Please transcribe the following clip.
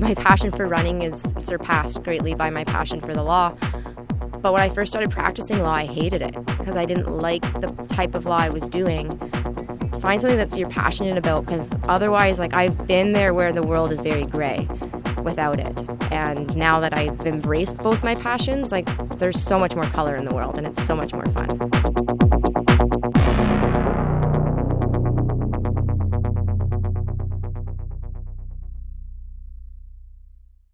my passion for running is surpassed greatly by my passion for the law. But when I first started practicing law, I hated it because I didn't like the type of law I was doing. Find something that you're passionate about because otherwise, like, I've been there where the world is very gray without it. And now that I've embraced both my passions, like, there's so much more color in the world and it's so much more fun.